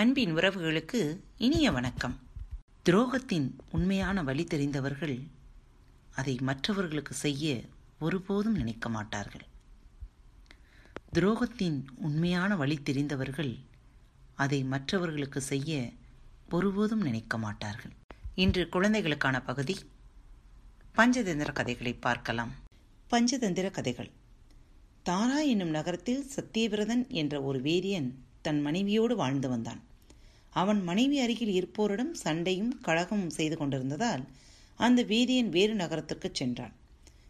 அன்பின் உறவுகளுக்கு இனிய வணக்கம். துரோகத்தின் உண்மையான வழி தெரிந்தவர்கள் அதை மற்றவர்களுக்கு செய்ய ஒருபோதும் நினைக்க மாட்டார்கள். துரோகத்தின் உண்மையான வழி தெரிந்தவர்கள் அதை மற்றவர்களுக்கு செய்ய ஒருபோதும் நினைக்க மாட்டார்கள். இன்று குழந்தைகளுக்கான பகுதி பஞ்சதந்திர கதைகளை பார்க்கலாம். பஞ்சதந்திர கதைகள். தாரா என்னும் நகரத்தில் சத்தியவிரதன் என்ற ஒரு வேரியன் தன் மனைவியோடு வாழ்ந்து வந்தான். அவன் மனைவி அருகில் இருப்போரிடம் சண்டையும் கழகமும் செய்து கொண்டிருந்ததால் அந்த வீதியின் வேறு நகரத்திற்கு சென்றான்.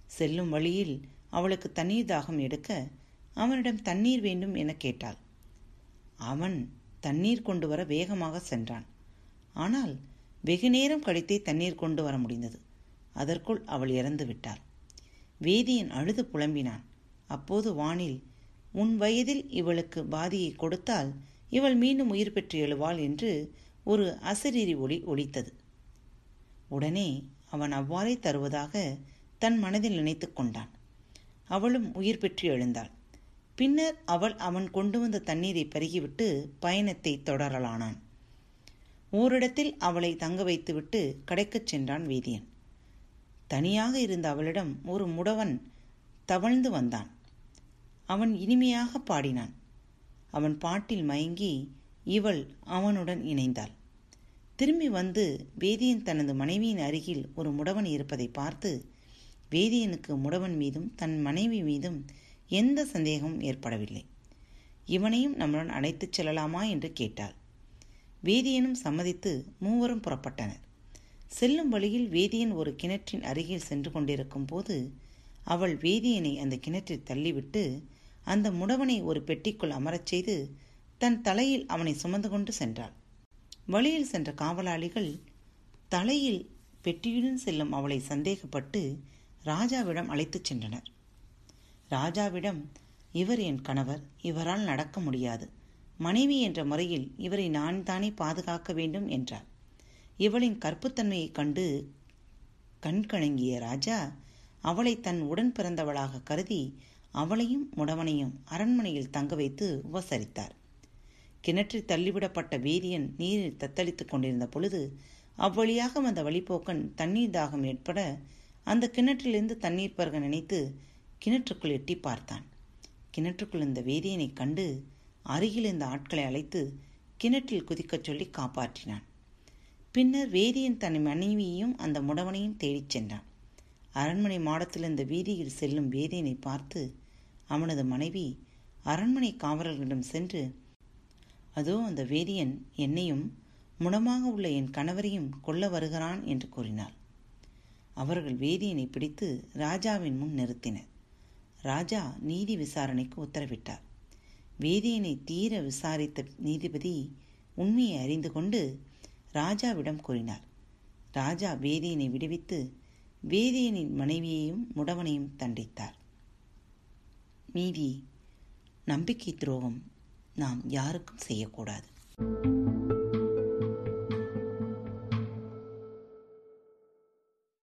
செல்லும் வழியில் அவளுக்கு தண்ணீர் தாகம் எடுக்க அவனிடம் தண்ணீர் வேண்டும் என கேட்டாள். அவன் தண்ணீர் கொண்டு வர வேகமாக சென்றான். ஆனால் வெகு நேரம் கழித்தே தண்ணீர் கொண்டு வர முடிந்தது. அதற்குள் அவள் இறந்து விட்டாள். வேதியன் அழுது புலம்பினான். அப்போது வானில் உன் வயதில் இவளுக்கு பாதியை கொடுத்தால் இவள் மீண்டும் உயிர் பெற்று எழுவாள் என்று ஒரு அசரீரி ஒளி ஒலித்தது. உடனே அவன் அவ்வாறே தருவதாக தன் மனதில் நினைத்து கொண்டான். அவளும் உயிர் பெற்று எழுந்தாள். பின்னர் அவள் அவன் கொண்டு வந்த தண்ணீரை பருகிவிட்டு பயணத்தை தொடரலானான். ஓரிடத்தில் அவளை தங்க வைத்துவிட்டு கடைக்குச் சென்றான் வேதியன். தனியாக இருந்த அவளிடம் ஒரு முடவன் தவழ்ந்து வந்தான். அவன் இனிமையாக பாடினான். அவன் பாட்டில் மயங்கி இவள் அவனுடன் இணைந்தாள். திரும்பி வந்து வேதியன் தனது மனைவியின் அருகில் ஒரு முடவன் இருப்பதை பார்த்து வேதியனுக்கு முடவன் மீதும் தன் மனைவி மீதும் எந்த சந்தேகமும் ஏற்படவில்லை. இவனையும் நம்முடன் அழைத்துச் செல்லலாமா? என்று கேட்டாள். வேதியனும் சம்மதித்து மூவரும் புறப்பட்டனர். செல்லும் வழியில் வேதியன் ஒரு கிணற்றின் அருகில் சென்று கொண்டிருக்கும் போது அவள் வேதியனை அந்த கிணற்றில் தள்ளிவிட்டு அந்த முடவனை ஒரு பெட்டிக்குள் அமரச் செய்து தன் தலையில் அவனை சுமந்து கொண்டு சென்றாள். வழியில் சென்ற காவலாளிகள் தலையில் பெட்டியுடன் செல்லும் அவளை சந்தேகப்பட்டு ராஜாவிடம் அழைத்துச் சென்றனர். ராஜாவிடம் இவர் என் கணவர் இவரால் நடக்க முடியாது. மனைவி என்ற முறையில் இவரை நான் தானே பாதுகாக்க வேண்டும் என்றார். இவளின் கற்புத்தன்மையைக் கண்டு கண்கணங்கிய ராஜா அவளை தன் உடன் பிறந்தவளாக கருதி அவளையும் முடவனையும் அரண்மனையில் தங்க வைத்து உபசரித்தார். கிணற்றில் தள்ளிவிடப்பட்ட வேதியன் நீரில் தத்தளித்துக் கொண்டிருந்த பொழுது அவ்வழியாக வந்த வழிபோக்கன் தண்ணீர் தாகம் ஏற்பட அந்த கிணற்றிலிருந்து தண்ணீர் பருக நினைத்து கிணற்றுக்குள் எட்டி பார்த்தான். கிணற்றுக்குள் இந்த வேதியனை கண்டு அருகில் இருந்த ஆட்களை அழைத்து கிணற்றில் குதிக்கச் சொல்லி காப்பாற்றினான். பின்னர் வேதியன் தன் மனைவியையும் அந்த முடவனையும் தேடிச் சென்றான். அரண்மனை மாடத்திலிருந்த வீதியில் செல்லும் வேதியனை பார்த்து அவனது மனைவி அரண்மனை காவலர்களிடம் சென்று அதோ அந்த வேதியன் என்னையும் முடமாக உள்ள என் கணவரையும் கொல்ல வருகிறான் என்று கூறினாள். அவர்கள் வேதியனை பிடித்து ராஜாவின் முன் நிறுத்தினர். ராஜா நீதி விசாரணைக்கு உத்தரவிட்டார். வேதியனை தீர விசாரித்த நீதிபதி உண்மையை அறிந்து கொண்டு ராஜாவிடம் கூறினார். ராஜா வேதியனை விடுவித்து வேதியனின் மனைவியையும் முடவனையும் தண்டித்தார். மீதி நம்பிக்கை துரோகம் நாம் யாருக்கும் செய்யக்கூடாது.